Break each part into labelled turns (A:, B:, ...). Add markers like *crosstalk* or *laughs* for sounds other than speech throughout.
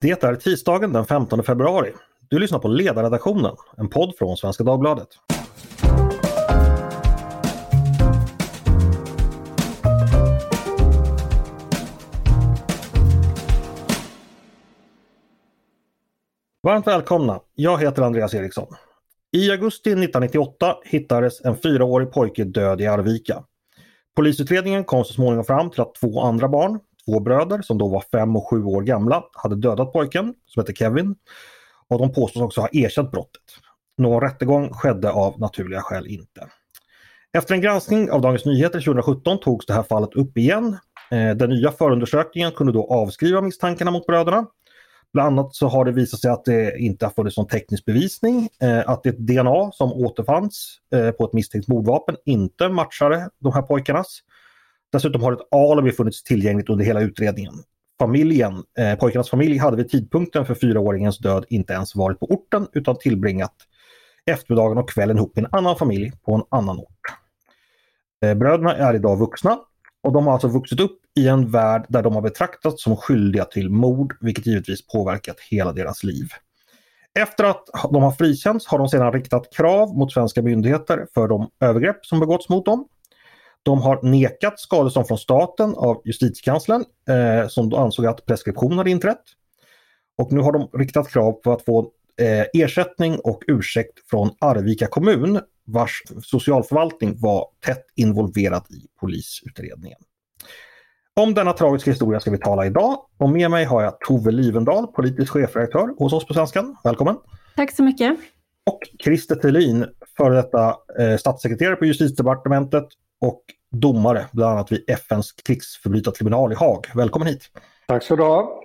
A: Det är tisdagen den 15 februari. Du lyssnar på Ledarredaktionen, en podd från Svenska Dagbladet. Varmt välkomna! Jag heter Andreas Eriksson. I augusti 1998 hittades en fyraårig pojke död i Arvika. Polisutredningen kom så småningom fram till att två andra barn, två bröder som då var fem och sju år gamla, hade dödat pojken som hette Kevin. Och de påstås också ha erkänt brottet. Någon rättegång skedde av naturliga skäl inte. Efter en granskning av Dagens Nyheter 2017 togs det här fallet upp igen. Eh, den nya förundersökningen kunde då avskriva misstankarna mot bröderna. Bland annat så har det visat sig att det inte har funnits någon teknisk bevisning, eh, att det DNA som återfanns eh, på ett misstänkt mordvapen inte matchade de här pojkarnas. Dessutom har ett alibi funnits tillgängligt under hela utredningen. Familjen, eh, pojkarnas familj hade vid tidpunkten för fyraåringens död inte ens varit på orten utan tillbringat eftermiddagen och kvällen ihop med en annan familj på en annan ort. Eh, bröderna är idag vuxna och de har alltså vuxit upp i en värld där de har betraktats som skyldiga till mord, vilket givetvis påverkat hela deras liv. Efter att de har frikänts har de sedan riktat krav mot svenska myndigheter för de övergrepp som begåtts mot dem. De har nekat skadestånd från staten av justitiekanslern eh, som ansåg att preskription hade inträtt. Och nu har de riktat krav på att få eh, ersättning och ursäkt från Arvika kommun vars socialförvaltning var tätt involverad i polisutredningen. Om denna tragiska historia ska vi tala idag och med mig har jag Tove Livendal, politisk chefredaktör hos oss på Svenskan. Välkommen!
B: Tack så mycket!
A: Och Christer Thelin, före detta eh, statssekreterare på justitiedepartementet och domare bland annat vid FNs krigsförbrytartribunal i Haag. Välkommen hit!
C: Tack så du ha!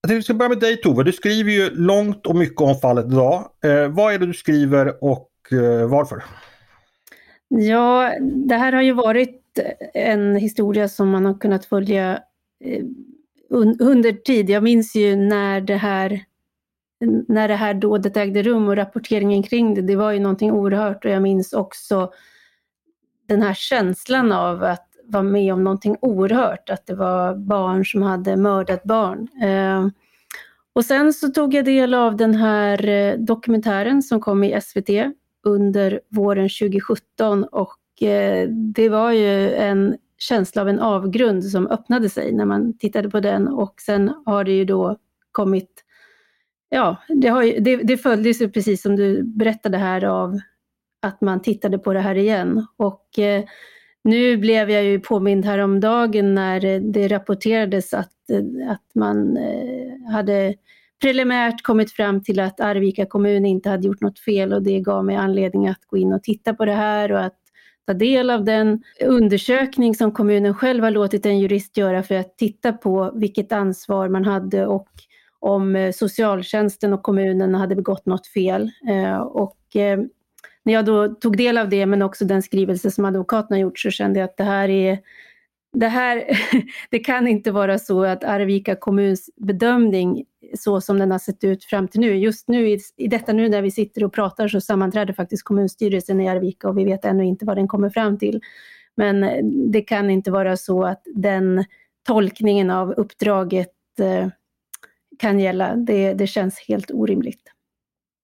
A: Jag tänkte vi ska börja med dig Tove. Du skriver ju långt och mycket om fallet idag. Eh, vad är det du skriver och eh, varför?
B: Ja, det här har ju varit en historia som man har kunnat följa eh, under tid. Jag minns ju när det här när det här dådet ägde rum och rapporteringen kring det, det var ju någonting oerhört och jag minns också den här känslan av att vara med om någonting oerhört, att det var barn som hade mördat barn. Eh, och sen så tog jag del av den här eh, dokumentären som kom i SVT under våren 2017 och eh, det var ju en känsla av en avgrund som öppnade sig när man tittade på den och sen har det ju då kommit, ja, det, har ju, det, det följdes ju precis som du berättade här av att man tittade på det här igen och eh, nu blev jag ju påmind häromdagen när det rapporterades att, eh, att man eh, hade preliminärt kommit fram till att Arvika kommun inte hade gjort något fel och det gav mig anledning att gå in och titta på det här och att ta del av den undersökning som kommunen själv har låtit en jurist göra för att titta på vilket ansvar man hade och om eh, socialtjänsten och kommunen hade begått något fel. Och när jag då tog del av det men också den skrivelse som advokaten har gjort så kände jag att det här är det, här, *laughs* det kan inte vara så att Arvika kommuns bedömning så som den har sett ut fram till nu. Just nu i, i detta nu när vi sitter och pratar så sammanträder faktiskt kommunstyrelsen i Arvika och vi vet ännu inte vad den kommer fram till. Men eh, det kan inte vara så att den tolkningen av uppdraget eh, kan gälla. Det, det känns helt orimligt.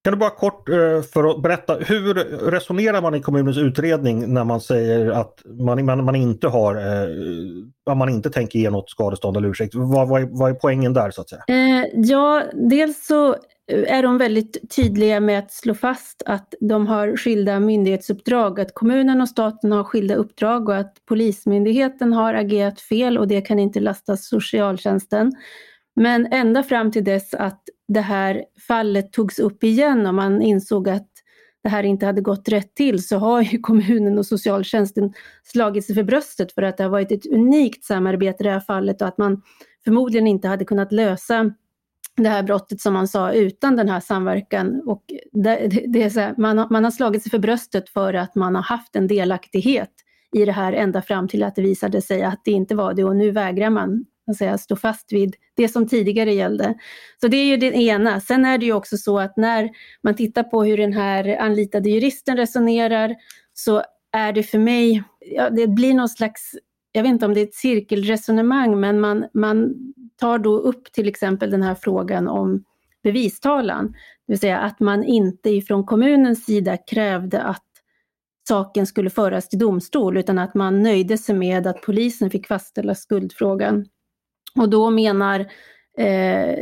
A: Kan du bara kort eh, för att berätta, hur resonerar man i kommunens utredning när man säger att man, man, man inte har, eh, man inte tänker ge något skadestånd eller ursäkt? Vad, vad, är, vad är poängen där så att säga?
B: Eh, ja, dels så är de väldigt tydliga med att slå fast att de har skilda myndighetsuppdrag, att kommunen och staten har skilda uppdrag och att Polismyndigheten har agerat fel och det kan inte lastas socialtjänsten. Men ända fram till dess att det här fallet togs upp igen och man insåg att det här inte hade gått rätt till så har ju kommunen och socialtjänsten slagit sig för bröstet för att det har varit ett unikt samarbete i det här fallet och att man förmodligen inte hade kunnat lösa det här brottet som man sa utan den här samverkan. Och det, det är så här, man, har, man har slagit sig för bröstet för att man har haft en delaktighet i det här ända fram till att det visade sig att det inte var det och nu vägrar man säga, stå fast vid det som tidigare gällde. Så det är ju det ena. Sen är det ju också så att när man tittar på hur den här anlitade juristen resonerar så är det för mig, ja, det blir någon slags, jag vet inte om det är ett cirkelresonemang, men man, man tar då upp till exempel den här frågan om bevistalan. Det vill säga att man inte ifrån kommunens sida krävde att saken skulle föras till domstol utan att man nöjde sig med att polisen fick fastställa skuldfrågan. Och då menar eh,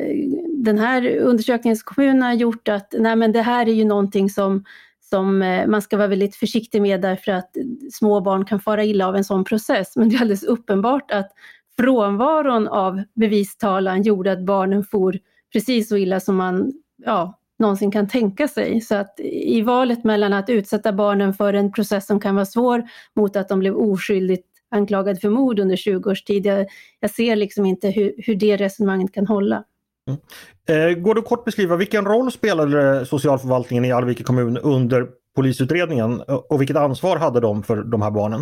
B: den här undersökningskommunen har gjort att nej men det här är ju någonting som, som eh, man ska vara väldigt försiktig med därför att små barn kan fara illa av en sån process. Men det är alldeles uppenbart att frånvaron av bevistalan gjorde att barnen for precis så illa som man ja, någonsin kan tänka sig. Så att i valet mellan att utsätta barnen för en process som kan vara svår mot att de blev oskyldigt anklagade för mord under 20 års tid, jag, jag ser liksom inte hur, hur det resonemanget kan hålla.
A: Mm. Eh, går du kort beskriva vilken roll spelade socialförvaltningen i Arvika kommun under polisutredningen och vilket ansvar hade de för de här barnen?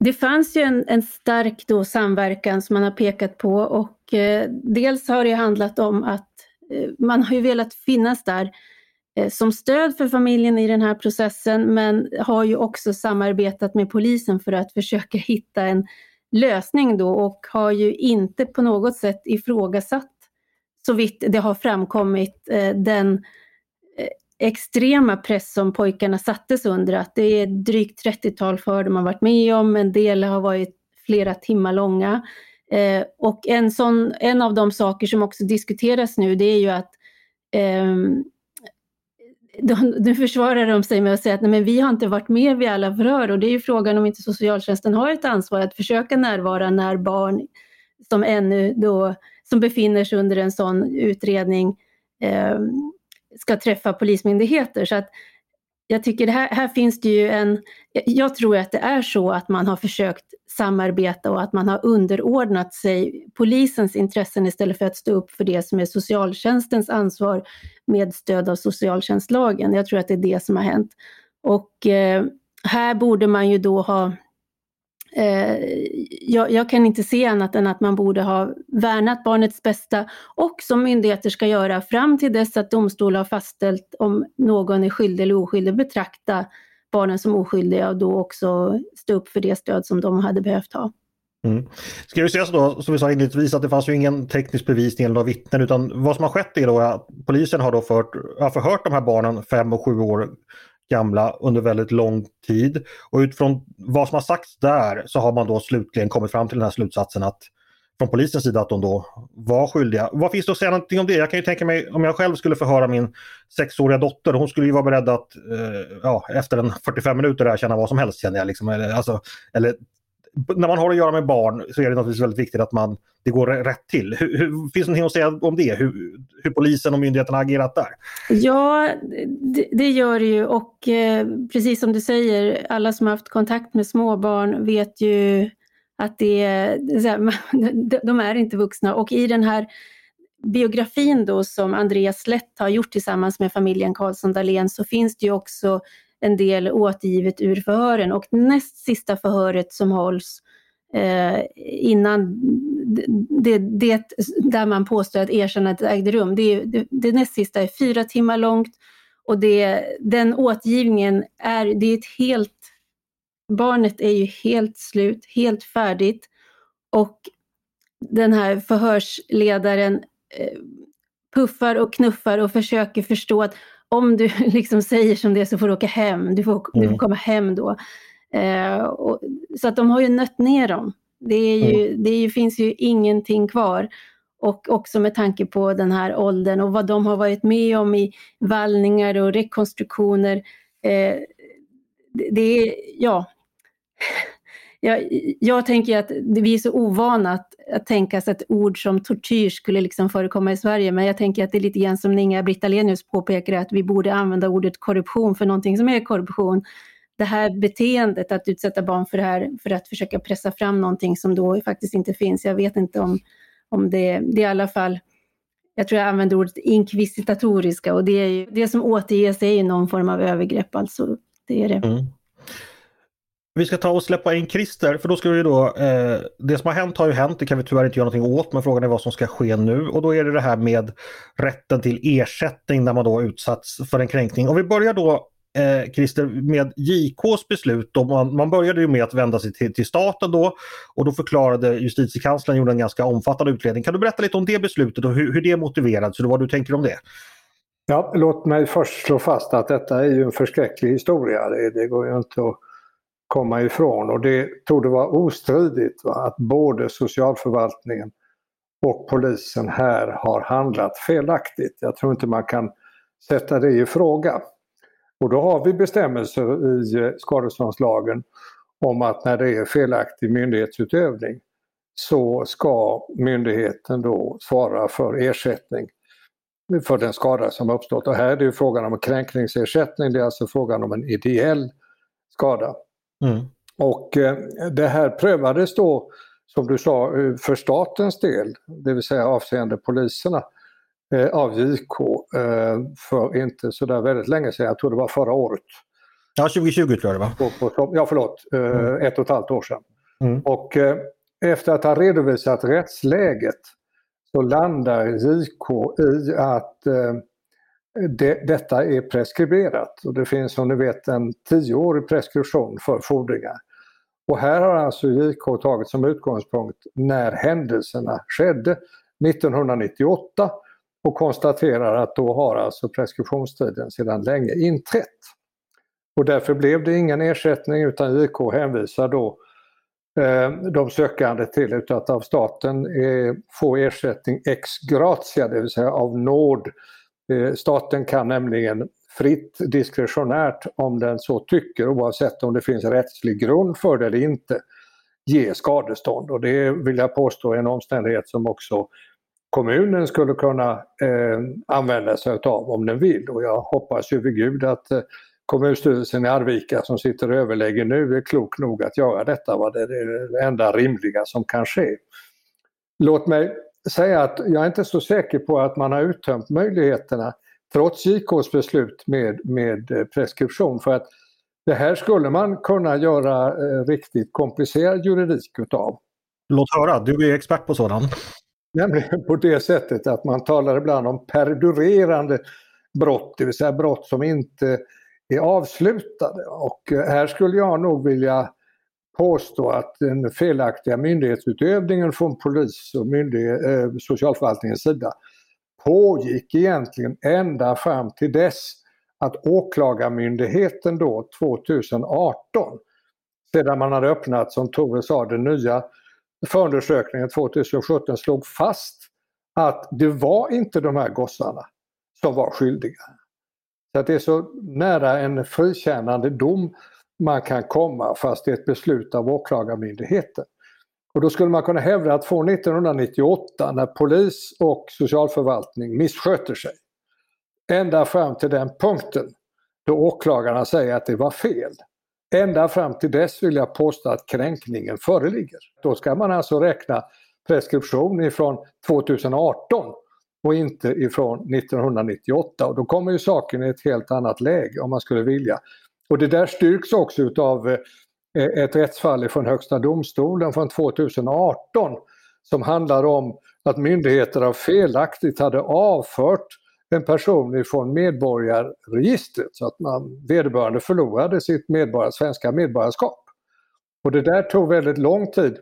B: Det fanns ju en, en stark då samverkan som man har pekat på och eh, dels har det handlat om att eh, man har ju velat finnas där Eh, som stöd för familjen i den här processen men har ju också samarbetat med polisen för att försöka *laughs* hitta en lösning då och har ju inte på något sätt ifrågasatt så vitt det har framkommit eh, den eh, extrema press som pojkarna sattes under. Att det är drygt 30-tal för de har varit med om, en del har varit flera timmar långa. Eh, och en, sån, en av de saker som också diskuteras nu det är ju att eh, de, nu försvarar de sig med att säga att nej, men vi har inte varit med vid alla förhör och det är ju frågan om inte socialtjänsten har ett ansvar att försöka närvara när barn som ännu då, som befinner sig under en sån utredning eh, ska träffa polismyndigheter. Så att jag tycker det här, här finns det ju en, jag tror att det är så att man har försökt samarbeta och att man har underordnat sig polisens intressen istället för att stå upp för det som är socialtjänstens ansvar med stöd av socialtjänstlagen. Jag tror att det är det som har hänt. Och eh, här borde man ju då ha Eh, jag, jag, kan inte se annat än att man borde ha värnat barnets bästa och som myndigheter ska göra fram till dess att domstol har fastställt om någon är skyldig eller oskyldig, betrakta barnen som oskyldiga och då också stå upp för det stöd som de hade behövt ha.
A: Mm. Ska vi säga så då, som vi sa inledningsvis, att det fanns ju ingen teknisk bevisning eller några vittnen utan vad som har skett är då att polisen har då fört, har förhört de här barnen fem och sju år gamla under väldigt lång tid. Och utifrån vad som har sagts där så har man då slutligen kommit fram till den här slutsatsen att från polisens sida att de då var skyldiga. Vad finns det att säga någonting om det? Jag kan ju tänka mig om jag själv skulle förhöra min sexåriga dotter, hon skulle ju vara beredd att eh, ja, efter en 45 minuter erkänna vad som helst känner jag. Liksom. Eller, alltså, eller när man har att göra med barn så är det naturligtvis väldigt viktigt att man, det går rätt till. Hur, hur, finns det någonting att säga om det? Hur, hur polisen och myndigheterna har agerat där?
B: Ja, det, det gör det ju och eh, precis som du säger, alla som har haft kontakt med småbarn vet ju att det här, *laughs* de är inte vuxna. Och i den här biografin då som Andreas Lett har gjort tillsammans med familjen Karlsson Dahlén så finns det ju också en del återgivet ur förhören. Och näst sista förhöret som hålls eh, innan det, det, där man påstår att erkännandet ägde rum, det, det, det näst sista är fyra timmar långt. Och det, den återgivningen är, det är ett helt, barnet är ju helt slut, helt färdigt och den här förhörsledaren eh, puffar och knuffar och försöker förstå att om du *laughs* liksom säger som det så får du åka hem, du får, mm. du får mm. komma hem då. Eh, och, så att de har ju nött ner dem. Det, är ju, mm. det är ju, finns ju ingenting kvar. Och också med tanke på den här åldern och vad de har varit med om i vallningar och rekonstruktioner. Eh, det är, ja, *laughs* jag, jag tänker att vi är så ovana att, att tänka sig att ord som tortyr skulle liksom förekomma i Sverige, men jag tänker att det är lite grann som Inga Britt Ahlenius påpekar, att vi borde använda ordet korruption för någonting som är korruption. Det här beteendet att utsätta barn för det här, för att försöka pressa fram någonting som då faktiskt inte finns. Jag vet inte om, om det, det är i alla fall jag tror jag använder ordet inkvisitoriska och det, är ju, det som återges är ju någon form av övergrepp, alltså det är det. Mm.
A: Vi ska ta och släppa in Christer för då ska vi då, eh, det som har hänt har ju hänt, det kan vi tyvärr inte göra någonting åt men frågan är vad som ska ske nu och då är det det här med rätten till ersättning när man då utsatts för en kränkning. Och vi börjar då eh, Christer, med JKs beslut. Då man, man började ju med att vända sig till, till staten då och då förklarade justitiekanslern, gjorde en ganska omfattande utredning. Kan du berätta lite om det beslutet och hur, hur det motiverades och vad du tänker om det?
C: Ja, låt mig först slå fast att detta är ju en förskräcklig historia. Det, det går ju inte att komma ifrån och det tog det vara ostridigt va, att både socialförvaltningen och polisen här har handlat felaktigt. Jag tror inte man kan sätta det i fråga. Och då har vi bestämmelser i eh, skadeståndslagen om att när det är felaktig myndighetsutövning så ska myndigheten då svara för ersättning för den skada som uppstått. Och här är det frågan om kränkningsersättning, det är alltså frågan om en ideell skada. Mm. Och eh, det här prövades då, som du sa, eh, för statens del, det vill säga avseende poliserna, eh, av JK för inte sådär väldigt länge sedan, jag tror det var förra året.
A: Ja, 2020 tror jag det
C: var. Ja, förlåt, mm. ett och ett halvt år sedan. Mm. Och efter att ha redovisat rättsläget så landar JK i att det, detta är preskriberat och det finns som ni vet en tioårig preskription för fordringar. Och här har alltså JK tagit som utgångspunkt när händelserna skedde 1998 och konstaterar att då har alltså preskriptionstiden sedan länge inträtt. Och därför blev det ingen ersättning utan JK hänvisar då eh, de sökande till att av staten eh, få ersättning ex gratia, det vill säga av nåd Eh, staten kan nämligen fritt diskretionärt om den så tycker oavsett om det finns rättslig grund för det eller inte ge skadestånd och det vill jag påstå är en omständighet som också kommunen skulle kunna eh, använda sig av om den vill och jag hoppas ju vid gud att eh, kommunstyrelsen i Arvika som sitter och överlägger nu är klok nog att göra detta. Va? Det är det enda rimliga som kan ske. Låt mig säga att jag är inte så säker på att man har uttömt möjligheterna trots JKs beslut med, med eh, preskription. För att det här skulle man kunna göra eh, riktigt komplicerad juridik utav.
A: Låt höra, du är expert på sådan.
C: Nämligen på det sättet att man talar ibland om perdurerande brott, det vill säga brott som inte är avslutade. Och eh, här skulle jag nog vilja påstå att den felaktiga myndighetsutövningen från polis och eh, socialförvaltningens sida pågick egentligen ända fram till dess att Åklagarmyndigheten då 2018, sedan man hade öppnat, som Tove sa, den nya förundersökningen 2017 slog fast att det var inte de här gossarna som var skyldiga. Så att det är så nära en frikännande dom man kan komma fast det är ett beslut av Åklagarmyndigheten. Och då skulle man kunna hävda att från 1998 när polis och socialförvaltning missköter sig ända fram till den punkten då åklagarna säger att det var fel. Ända fram till dess vill jag påstå att kränkningen föreligger. Då ska man alltså räkna preskription ifrån 2018 och inte ifrån 1998 och då kommer ju saken i ett helt annat läge om man skulle vilja. Och det där styrks också utav eh, ett rättsfall från Högsta domstolen från 2018 som handlar om att myndigheter felaktigt hade avfört en person ifrån medborgarregistret så att man, vederbörande förlorade sitt medborgar, svenska medborgarskap. Och det där tog väldigt lång tid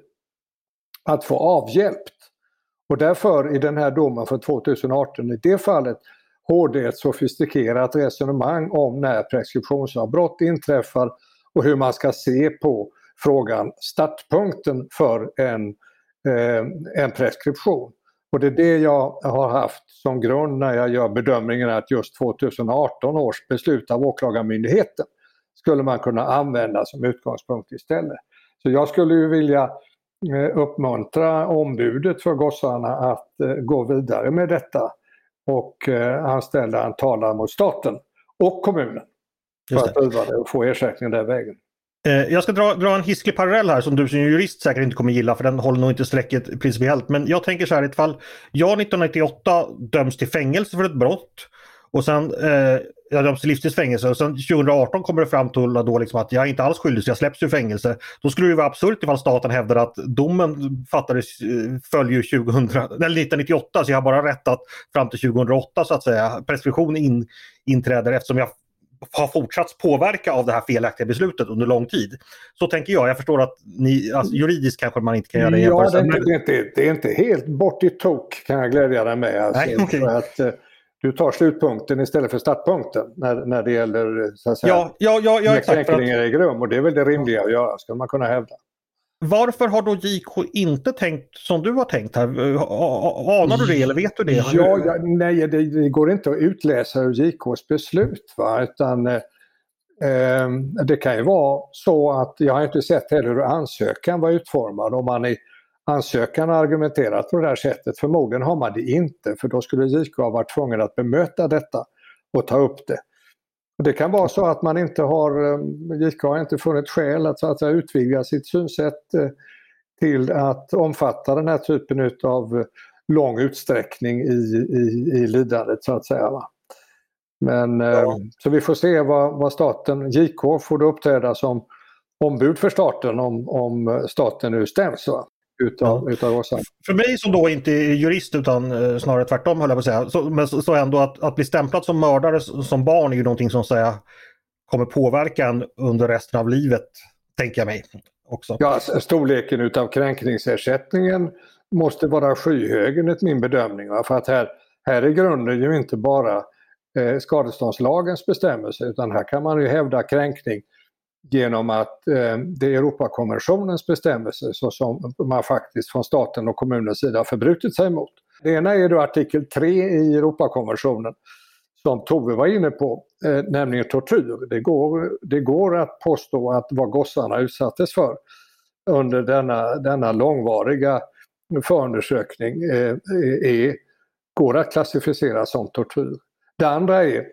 C: att få avhjälpt. Och därför i den här domen från 2018, i det fallet HD ett sofistikerat resonemang om när preskriptionsavbrott inträffar och hur man ska se på frågan, startpunkten för en, eh, en preskription. Och det är det jag har haft som grund när jag gör bedömningen att just 2018 års beslut av Åklagarmyndigheten skulle man kunna använda som utgångspunkt istället. Så jag skulle ju vilja eh, uppmuntra ombudet för gossarna att eh, gå vidare med detta och eh, anställda en talare mot staten och kommunen för att driva det och få ersättning den vägen.
A: Eh, jag ska dra, dra en hisklig parallell här som du som jurist säkert inte kommer gilla för den håller nog inte strecket principiellt. Men jag tänker så här, i ett fall jag 1998 döms till fängelse för ett brott och sen eh, jag döms till livstids fängelse och sen 2018 kommer det fram till då liksom att jag är inte alls skyldig så jag släpps ur fängelse. Då skulle det vara absurt ifall staten hävdar att domen fattades, eh, följer 2000, eller 1998 så jag har bara rättat fram till 2008 så att säga. Preskription in, inträder eftersom jag har fortsatt påverka av det här felaktiga beslutet under lång tid. Så tänker jag. Jag förstår att ni, alltså, juridiskt kanske man inte kan göra det
C: Ja, det är, inte, det, är inte, helt bort i tok kan jag glädja dig med. Alltså, Nej, okay. att, eh, du tar slutpunkten istället för startpunkten när, när det gäller så att säga,
A: ja, ja, ja, ja, exakt,
C: kränkningar äger rum. Och det är väl det rimliga att göra, ska man kunna hävda.
A: Varför har då JK inte tänkt som du har tänkt här? Anar du det eller vet du det?
C: Ja, ja nej, det, det, går inte att utläsa ur JKs beslut. Va? Utan, eh, ehm, det kan ju vara så att, jag har inte sett heller hur ansökan var utformad. Om man i ansökan argumenterat på det här sättet. Förmodligen har man det inte för då skulle JK ha varit tvungen att bemöta detta och ta upp det. Det kan vara så att man inte har, eh, JK har inte funnit skäl att, så att utvidga sitt synsätt eh, till att omfatta den här typen av lång utsträckning i, i, i lidandet så att säga. Va? Men eh, ja. så vi får se vad, vad staten, JK får då uppträda som ombud för staten om, om staten nu stäms. Va? Utav, utav oss.
A: För mig som då inte är jurist utan eh, snarare tvärtom höll jag på att säga. Så, men så, så ändå att, att bli stämplad som mördare som barn är ju någonting som säga, kommer påverka en under resten av livet, tänker jag mig. Också.
C: Ja, storleken utav kränkningsersättningen måste vara skyhög enligt min bedömning. Va? För att här, här är grunden ju inte bara eh, skadeståndslagens bestämmelse utan här kan man ju hävda kränkning genom att eh, det är Europakonventionens bestämmelser så som man faktiskt från staten och kommunens sida har förbrutit sig mot. Det ena är då artikel 3 i Europakonventionen som Tove var inne på, eh, nämligen tortyr. Det går, det går att påstå att vad gossarna utsattes för under denna, denna långvariga förundersökning eh, är, går att klassificera som tortyr. Det andra är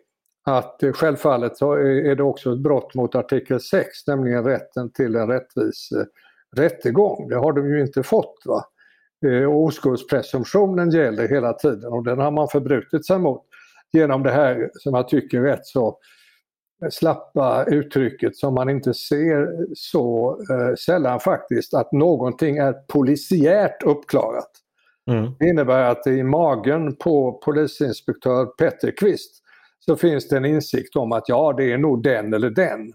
C: att eh, självfallet så är det också ett brott mot artikel 6, nämligen rätten till en rättvis eh, rättegång. Det har de ju inte fått. Va? Eh, och oskuldspresumtionen gäller hela tiden och den har man förbrutit sig mot genom det här som jag tycker rätt så slappa uttrycket som man inte ser så eh, sällan faktiskt, att någonting är polisiärt uppklarat. Mm. Det innebär att i magen på polisinspektör Petter Kvist så finns det en insikt om att ja, det är nog den eller den.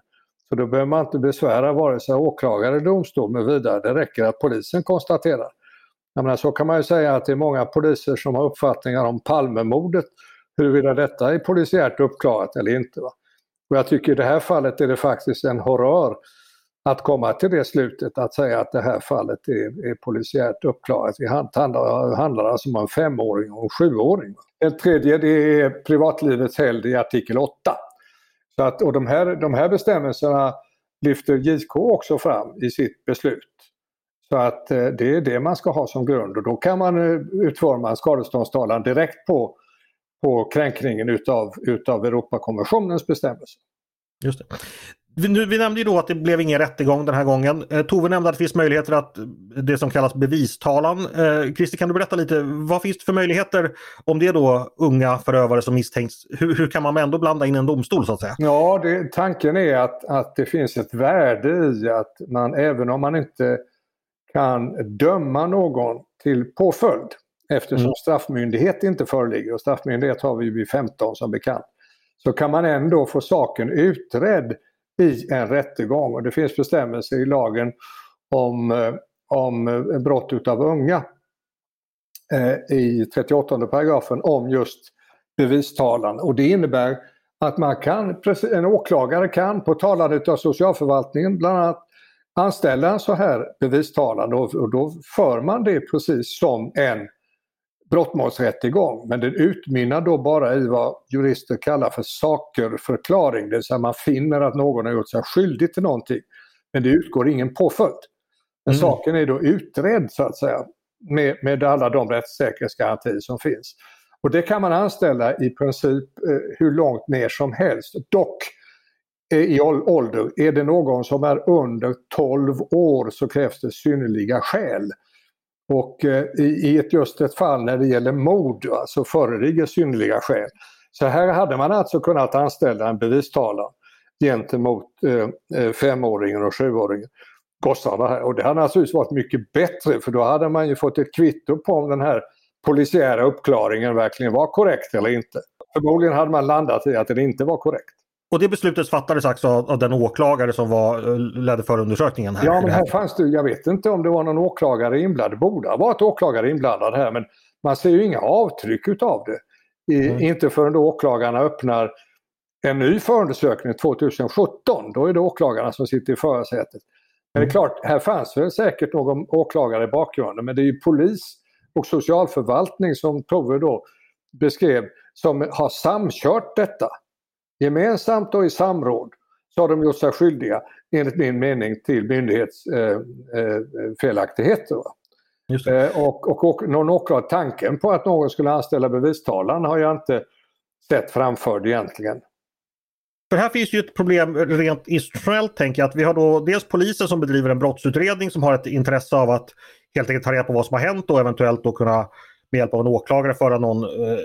C: Så då behöver man inte besvära vare sig åklagare eller domstol med vidare. Det räcker att polisen konstaterar. Jag menar, så kan man ju säga att det är många poliser som har uppfattningar om Palmemordet, huruvida detta är polisiärt uppklarat eller inte. Va? Och jag tycker i det här fallet är det faktiskt en horror att komma till det slutet att säga att det här fallet är, är polisiärt uppklarat. Vi handlar, handlar alltså om en femåring och en sjuåring. En tredje det är privatlivets helgd i artikel 8. Så att, och de här, de här bestämmelserna lyfter JK också fram i sitt beslut. Så att eh, det är det man ska ha som grund och då kan man eh, utforma en skadeståndstalan direkt på, på kränkningen utav, utav Europakonventionens bestämmelser.
A: Just det. Vi, vi nämnde ju då att det blev ingen rättegång den här gången. Eh, Tove nämnde att det finns möjligheter att det som kallas bevistalan. Eh, Christer, kan du berätta lite, vad finns det för möjligheter om det är då unga förövare som misstänks? Hur, hur kan man ändå blanda in en domstol så att säga?
C: Ja, det, tanken är att, att det finns ett värde i att man även om man inte kan döma någon till påföljd eftersom mm. straffmyndighet inte föreligger och straffmyndighet har vi vid 15 som bekant. Så kan man ändå få saken utredd i en rättegång. Och det finns bestämmelser i lagen om, eh, om eh, brott utav unga eh, i 38 paragrafen om just bevistalan. Och det innebär att man kan, en åklagare kan på talan av socialförvaltningen bland annat anställa en så här bevistalan och då för man det precis som en brottmålsrättegång. Men den utmynnar då bara i vad jurister kallar för sakerförklaring, det vill säga man finner att någon har gjort sig skyldig till någonting. Men det utgår ingen påföljd. Men mm. saken är då utredd så att säga med, med alla de rättssäkerhetsgarantier som finns. Och det kan man anställa i princip eh, hur långt ner som helst. Dock eh, i ålder, är det någon som är under 12 år så krävs det synnerliga skäl. Och eh, i ett, just ett fall när det gäller mord så alltså föreligger synnerliga skäl. Så här hade man alltså kunnat anställa en bevistalan gentemot eh, eh, femåringen och sjuåringen, gossarna här. Och det hade naturligtvis varit mycket bättre för då hade man ju fått ett kvitto på om den här polisiära uppklaringen verkligen var korrekt eller inte. Förmodligen hade man landat i att den inte var korrekt.
A: Och det beslutet fattades alltså av, av den åklagare som var, ledde förundersökningen? Här.
C: Ja, men här fanns det, jag vet inte om det var någon åklagare inblandad. Det borde ha varit åklagare inblandad här men man ser ju inga avtryck utav det. I, mm. Inte förrän då åklagarna öppnar en ny förundersökning 2017. Då är det åklagarna som sitter i förarsätet. Men det är mm. klart, här fanns väl säkert någon åklagare i bakgrunden men det är ju polis och socialförvaltning som Tove då beskrev som har samkört detta. Gemensamt och i samråd så har de gjort sig skyldiga, enligt min mening, till myndighetsfelaktigheter. Eh, eh, och, och, och någon åklagare, tanken på att någon skulle anställa bevistalan har jag inte sett framförd egentligen.
A: För här finns ju ett problem rent institutionellt tänker jag att vi har då dels polisen som bedriver en brottsutredning som har ett intresse av att helt enkelt ta reda på vad som har hänt och eventuellt då kunna med hjälp av en åklagare föra någon eh,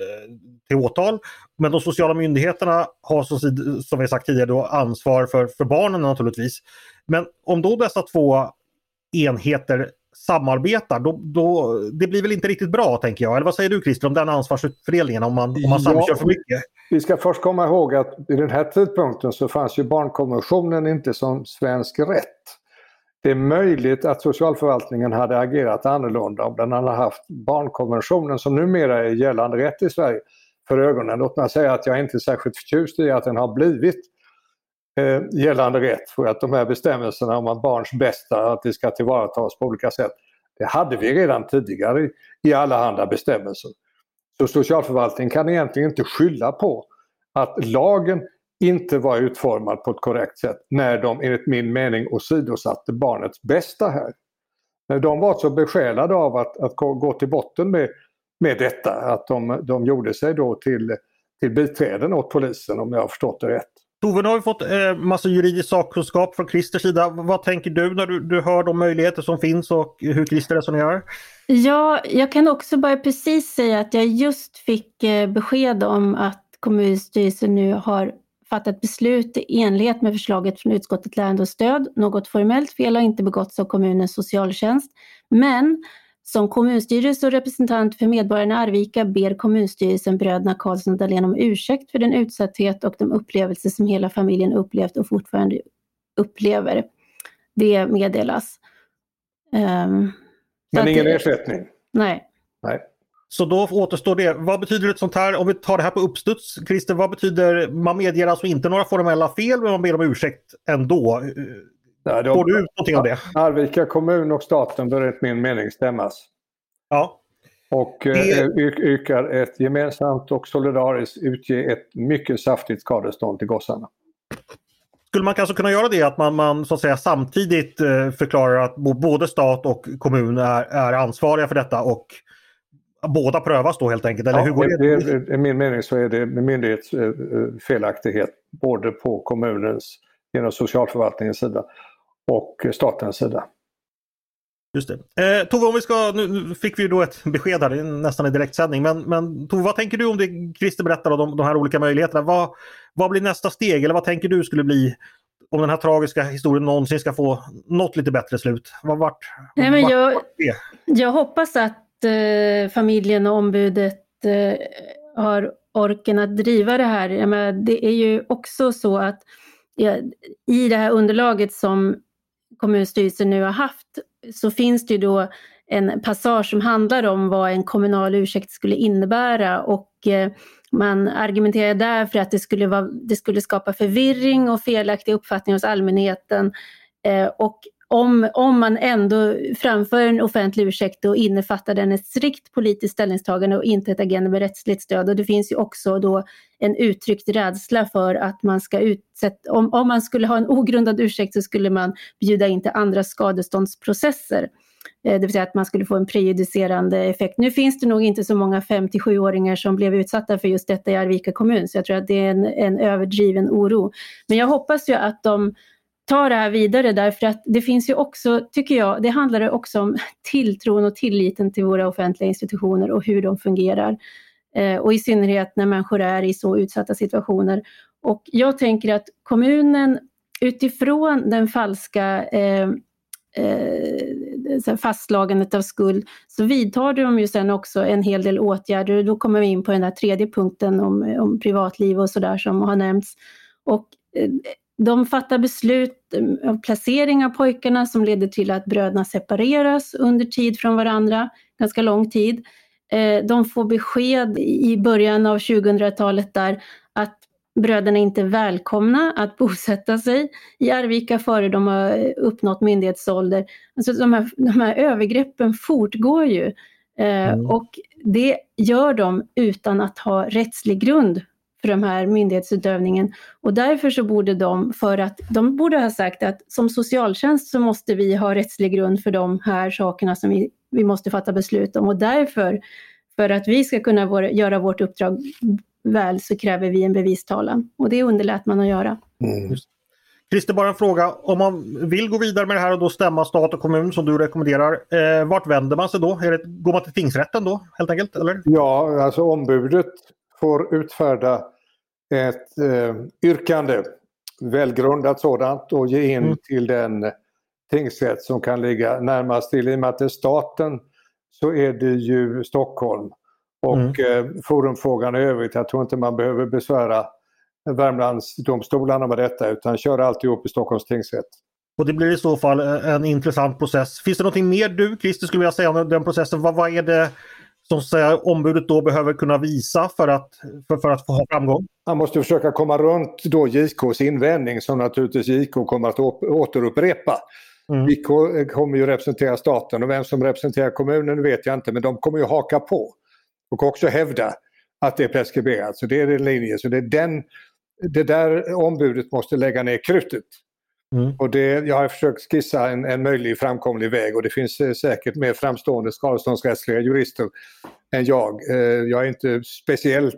A: till åtal. Men de sociala myndigheterna har som, som vi sagt tidigare då ansvar för, för barnen naturligtvis. Men om då dessa två enheter samarbetar, då, då, det blir väl inte riktigt bra tänker jag. Eller vad säger du Christer om den ansvarsfördelningen om man, om man samkör för mycket?
C: Vi ska först komma ihåg att vid den här tidpunkten så fanns ju barnkonventionen inte som svensk rätt. Det är möjligt att socialförvaltningen hade agerat annorlunda om den hade haft barnkonventionen som numera är gällande rätt i Sverige för ögonen. Låt mig säga att jag inte är särskilt förtjust i att den har blivit eh, gällande rätt för att de här bestämmelserna om att barns bästa att det ska tillvaratas på olika sätt. Det hade vi redan tidigare i, i allehanda bestämmelser. Så socialförvaltningen kan egentligen inte skylla på att lagen inte var utformad på ett korrekt sätt när de enligt min mening åsidosatte barnets bästa här. När de var så besjälade av att, att gå till botten med, med detta att de, de gjorde sig då till, till biträden åt polisen om jag har förstått det rätt.
A: Tove, nu har vi fått eh, massa juridisk sakkunskap från Christers sida. Vad tänker du när du, du hör de möjligheter som finns och hur Christer resonerar?
B: Ja, jag kan också bara precis säga att jag just fick eh, besked om att kommunstyrelsen nu har fattat beslut i enlighet med förslaget från utskottet Lärande och stöd. Något formellt fel har inte begåtts av kommunens socialtjänst. Men som kommunstyrelse och representant för medborgarna i Arvika ber kommunstyrelsen bröderna Karlsson och Dahlén om ursäkt för den utsatthet och de upplevelser som hela familjen upplevt och fortfarande upplever. Det meddelas.
C: Um, Men ingen ersättning?
B: Nej.
C: nej.
A: Så då återstår det. Vad betyder ett sånt här, om vi tar det här på uppstuds, Christer, vad betyder, man medger alltså inte några formella fel men man ber om ursäkt ändå? Nej, de, Får du ut någonting av det?
C: Arvika kommun och staten bör enligt min mening stämmas.
A: Ja.
C: Och det... eh, yrkar ett gemensamt och solidariskt utge ett mycket saftigt skadestånd till gossarna.
A: Skulle man kanske kunna göra det att man, man så att säga samtidigt eh, förklarar att både stat och kommun är, är ansvariga för detta och båda prövas då helt enkelt? Eller ja, hur går det?
C: det? I min mening så är det myndighetsfelaktighet både på kommunens, genom socialförvaltningens sida och statens sida.
A: Just det. Eh, Tove, om vi ska, nu fick vi då ett besked här, nästan i direktsändning, men, men Tove, vad tänker du om det Christer berättar om de, de här olika möjligheterna? Vad, vad blir nästa steg eller vad tänker du skulle bli om den här tragiska historien någonsin ska få något lite bättre slut? Vad, vart,
B: Nej, men jag, jag hoppas att eh, familjen och ombudet eh, har orken att driva det här. Jag menar, det är ju också så att ja, i det här underlaget som kommunstyrelsen nu har haft så finns det ju då en passage som handlar om vad en kommunal ursäkt skulle innebära och eh, man argumenterar där för att det skulle, vara, det skulle skapa förvirring och felaktig uppfattning hos allmänheten. Eh, och om, om man ändå framför en offentlig ursäkt då innefattar den ett strikt politiskt ställningstagande och inte ett agerande med rättsligt stöd. Och det finns ju också då en uttryckt rädsla för att man ska utsätta, om, om man skulle ha en ogrundad ursäkt så skulle man bjuda in till andra skadeståndsprocesser. Eh, det vill säga att man skulle få en prejudicerande effekt. Nu finns det nog inte så många 5-7-åringar som blev utsatta för just detta i Arvika kommun, så jag tror att det är en, en överdriven oro. Men jag hoppas ju att de ta det här vidare därför att det finns ju också, tycker jag, det handlar också om tilltron och tilliten till våra offentliga institutioner och hur de fungerar. Eh, och i synnerhet när människor är i så utsatta situationer. Och jag tänker att kommunen utifrån den falska eh, eh, fastslagandet av skuld så vidtar de ju sen också en hel del åtgärder. Då kommer vi in på den där tredje punkten om, om privatliv och sådär som har nämnts. Och eh, de fattar beslut om placering av pojkarna som leder till att bröderna separeras under tid från varandra, ganska lång tid. Eh, de får besked i början av 2000-talet där att bröderna inte är välkomna att *laughs* bosätta sig i Arvika före de har uppnått myndighetsålder. Alltså de här, de här övergreppen fortgår ju. Eh, mm. Och det gör de utan att ha rättslig grund för den här myndighetsutövningen. Och därför så borde de, för att de borde ha sagt att som socialtjänst så måste vi ha rättslig grund för de här sakerna som vi, vi måste fatta beslut om. Och därför, för att vi ska kunna vår, göra vårt uppdrag väl så kräver vi en bevistalan. Och det underlät man att göra. Mm.
A: Christer, bara en fråga. Om man vill gå vidare med det här och då stämma stat och kommun som du rekommenderar, eh, vart vänder man sig då? Är det, går man till tingsrätten då helt enkelt? Eller?
C: Ja, alltså ombudet får utfärda ett eh, yrkande, välgrundat sådant, och ge in mm. till den tingsrätt som kan ligga närmast till. I och med att det är staten så är det ju Stockholm. Och mm. eh, forumfrågan i övrigt, jag tror inte man behöver besvära Värmlandsdomstolarna med detta utan kör alltihop i Stockholms tingsrätt.
A: Och det blir i så fall eh, en intressant process. Finns det någonting mer du Christer skulle vilja säga om den processen? Vad, vad är det som säger, ombudet då behöver kunna visa för att, för, för att få ha framgång?
C: Han måste försöka komma runt då JKs invändning som naturligtvis JK kommer att återupprepa. Mm. JK eh, kommer ju representera staten och vem som representerar kommunen vet jag inte men de kommer ju haka på. Och också hävda att det är preskriberat. Så det är en linje. Så det är den det där ombudet måste lägga ner krutet. Mm. Och det, jag har försökt skissa en, en möjlig framkomlig väg och det finns eh, säkert mer framstående skadeståndsrättsliga jurister än jag. Eh, jag är inte speciell,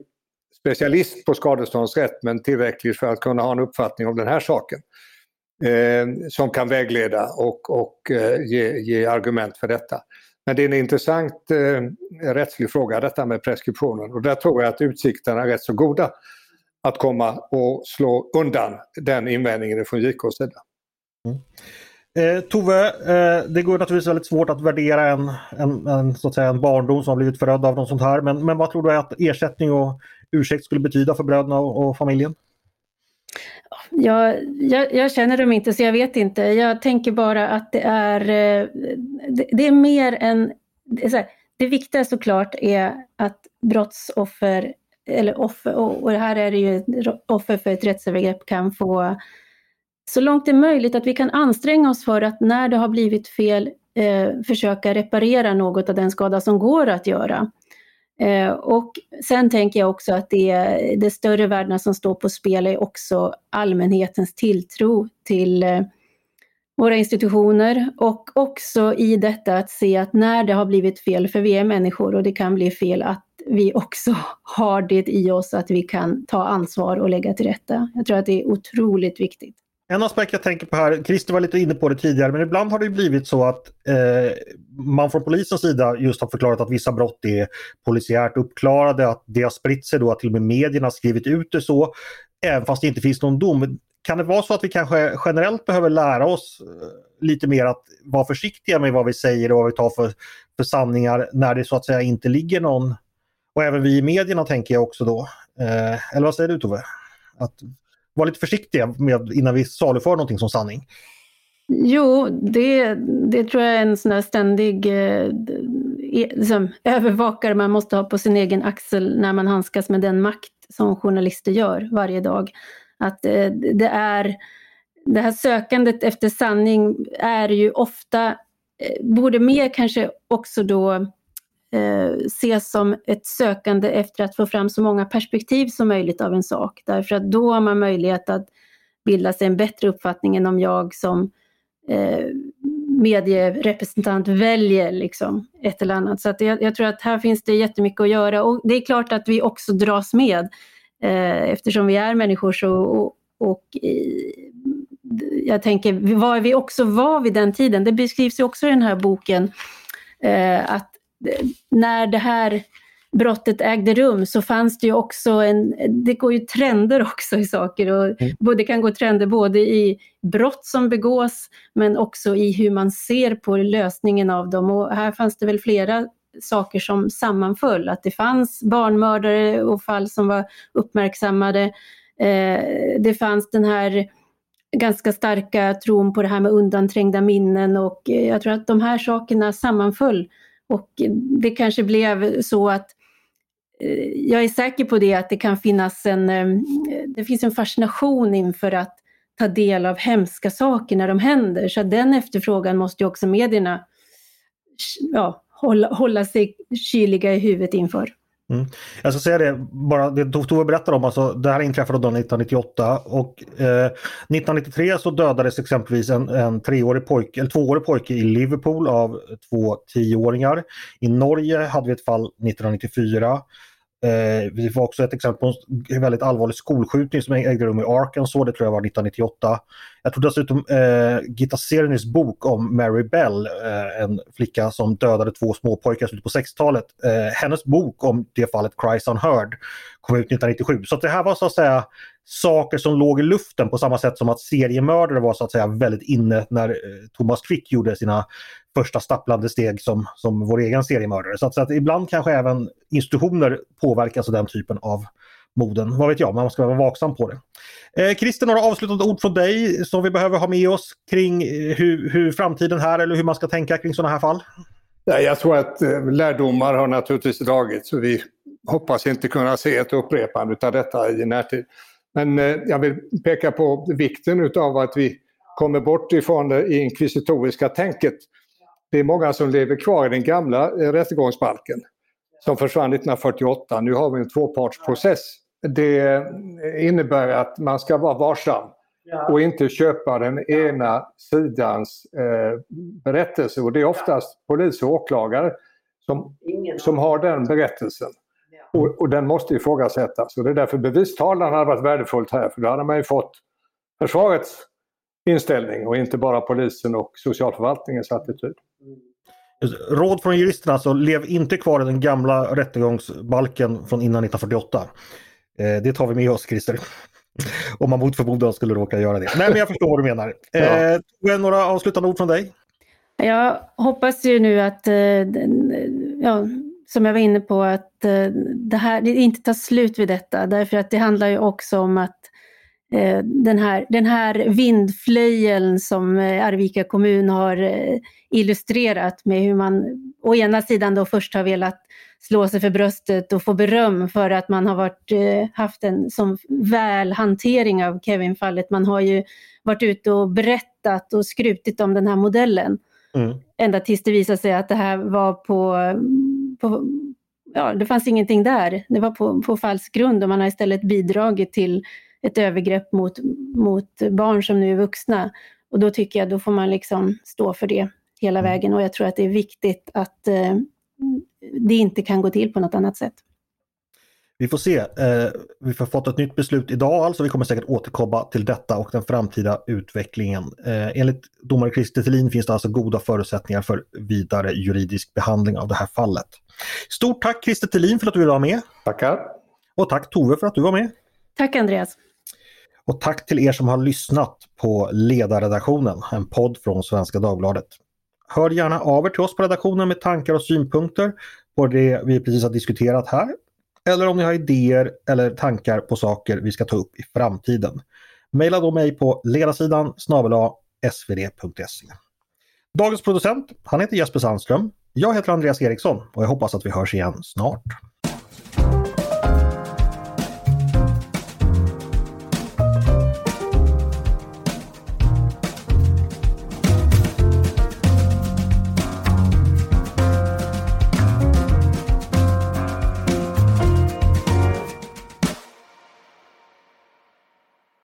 C: specialist på skadeståndsrätt men tillräckligt för att kunna ha en uppfattning om den här saken. Eh, som kan vägleda och, och eh, ge, ge, argument för detta. Men det är en intressant eh, rättslig fråga detta med preskriptionen och där tror jag att utsikterna är rätt så goda att komma och slå undan den invändningen från JKs sida.
A: Mm. Eh, Tove, eh, det går naturligtvis väldigt svårt att värdera en, en, en, så att säga, en barndom som har blivit förödd av något sånt här. Men, men vad tror du att ersättning och ursäkt skulle betyda för bröderna och, och familjen?
B: Jag, jag, jag, känner dem inte så jag vet inte. Jag tänker bara att det är, eh, det, det är mer än... Det, är här, det viktiga såklart är att brottsoffer eller offer, och här är det ju offer för ett rättsövergrepp kan få så långt det är möjligt att vi kan anstränga oss för att när det har blivit fel eh, försöka reparera något av den skada som går att göra. Eh, och sen tänker jag också att det, det större värdena som står på spel är också allmänhetens tilltro till eh, våra institutioner och också i detta att se att när det har blivit fel, för vi är människor och det kan bli fel, att vi också *laughs* har det i oss att vi kan ta ansvar och lägga till rätta. Jag tror att det är otroligt viktigt.
A: En aspekt jag tänker på här, Christer var lite inne på det tidigare, men ibland har det blivit så att eh, man från polisens sida just har förklarat att vissa brott är polisiärt uppklarade, att det har spritt sig då att till och med medierna skrivit ut det så, även fast det inte finns någon dom. Kan det vara så att vi kanske generellt behöver lära oss eh, lite mer att vara försiktiga med vad vi säger och vad vi tar för, för sanningar när det så att säga inte ligger någon och även vi i medierna tänker jag också då. Eh, eller vad säger du Tove? Att vara lite försiktiga med, innan vi saluför någonting som sanning.
B: Jo, det, det tror jag är en sån där ständig eh, e, liksom, övervakare man måste ha på sin egen axel när man handskas med den makt som journalister gör varje dag. Att eh, det är det här sökandet efter sanning är ju ofta, eh, borde mer kanske också då eh, ses som ett sökande efter att få fram så många perspektiv som möjligt av en sak. Därför att då har man möjlighet att bilda sig en bättre uppfattning än om jag som eh, medierepresentant väljer liksom ett eller annat. Så att jag, jag, tror att här finns det jättemycket att göra och det är klart att vi också dras med eh, eftersom vi är människor så, och, och i, jag tänker vad vi också var vid den tiden. Det beskrivs ju också i den här boken eh, att när det här brottet ägde rum så fanns det ju också en, det går ju trender också i saker och mm. det kan gå trender både i brott som begås men också i hur man ser på lösningen av dem och här fanns det väl flera saker som sammanföll, att det fanns barnmördare och fall som var uppmärksammade Eh, det fanns den här ganska starka tron på det här med undanträngda minnen och eh, jag tror att de här sakerna sammanföll. Och det kanske blev så att eh, jag är säker på det att det kan finnas en, eh, det finns en fascination inför att ta del av hemska saker när de händer. Så den efterfrågan måste ju också medierna ja, hålla, hålla sig kyliga i huvudet inför.
A: Mm. Jag ska säga det, bara det Tove berättade om, alltså, det här inträffade då 1998 och eh, 1993 så dödades exempelvis en, en treårig pojke, eller tvåårig pojke i Liverpool av två tioåringar. I Norge hade vi ett fall 1994 Eh, vi får också ett exempel på en väldigt allvarlig skolskjutning som ägde rum i Arkansas, det tror jag var 1998. Jag tror dessutom eh, Gitta Serenys bok om Mary Bell, eh, en flicka som dödade två småpojkar i slutet på 60-talet. Eh, hennes bok om det fallet, Cries Unheard, kom ut 1997. Så det här var så att säga saker som låg i luften på samma sätt som att seriemördare var så att säga väldigt inne när eh, Thomas Quick gjorde sina första stapplande steg som, som vår egen seriemördare. Så att, så att ibland kanske även institutioner påverkas av den typen av moden. Vad vet jag, man ska vara vaksam på det. Eh, Christer, några avslutande ord från dig som vi behöver ha med oss kring eh, hur, hur framtiden här eller hur man ska tänka kring sådana här fall?
C: Ja, jag tror att eh, lärdomar har naturligtvis dragits vi hoppas inte kunna se ett upprepande av detta i närtid. Men eh, jag vill peka på vikten utav att vi kommer bort ifrån det inkvisitoriska tänket det är många som lever kvar i den gamla eh, rättegångsbalken som försvann 1948. Nu har vi en tvåpartsprocess. Det innebär att man ska vara varsam och inte köpa den ena sidans eh, berättelse. Och det är oftast polis och åklagare som, som har den berättelsen. Och, och den måste ifrågasättas. Och det är därför bevistalan hade varit värdefullt här, för då hade man ju fått försvarets inställning och inte bara polisen och socialförvaltningens attityd.
A: Råd från juristerna alltså, lev inte kvar i den gamla rättegångsbalken från innan 1948. Eh, det tar vi med oss Christer. *laughs* Om man mot förmodan skulle råka göra det. Nej men jag förstår vad du menar. *laughs* Eh, ja. några avslutande ord från dig?
B: Jag hoppas ju nu att, eh, ja, som jag var inne på, att eh, det här det inte tar slut vid detta. Därför att det handlar ju också om att Eh, den här, den här vindflöjeln som eh, Arvika kommun har illustrerat med hur man å ena sidan då först har velat slå sig för bröstet och få beröm för att man har varit, haft en sån väl hantering av Kevin-fallet. Man har ju varit ute och berättat och skrutit om den här modellen. Mm. Ända tills det visade sig att det här var på, på ja, det fanns ingenting där. Det var på, på falsk grund och man har istället bidragit till ett övergrepp mot, mot barn som nu är vuxna. Och då tycker jag då får man liksom stå för det hela mm. vägen och jag tror att det är viktigt att eh, det inte kan gå till på något annat sätt.
A: Vi får se. Eh, vi har fått ett nytt beslut idag alltså. Vi kommer säkert återkomma till detta och den framtida utvecklingen. Eh, enligt domare Christer Thelin finns det alltså goda förutsättningar för vidare juridisk behandling av det här fallet. Stort tack Christer Thelin för att du ville vara med.
C: Tackar.
A: Och tack Tove för att du var med.
B: Tack Andreas.
A: Och tack till er som har lyssnat på Ledarredaktionen, en podd från Svenska Dagbladet. Hör gärna av er till oss på redaktionen med tankar och synpunkter på det vi precis har diskuterat här. Eller om ni har idéer eller tankar på saker vi ska ta upp i framtiden. Maila då mig på ledarsidan snabel svd.se. Dagens producent, han heter Jesper Sandström. Jag heter Andreas Eriksson och jag hoppas att vi hörs igen snart.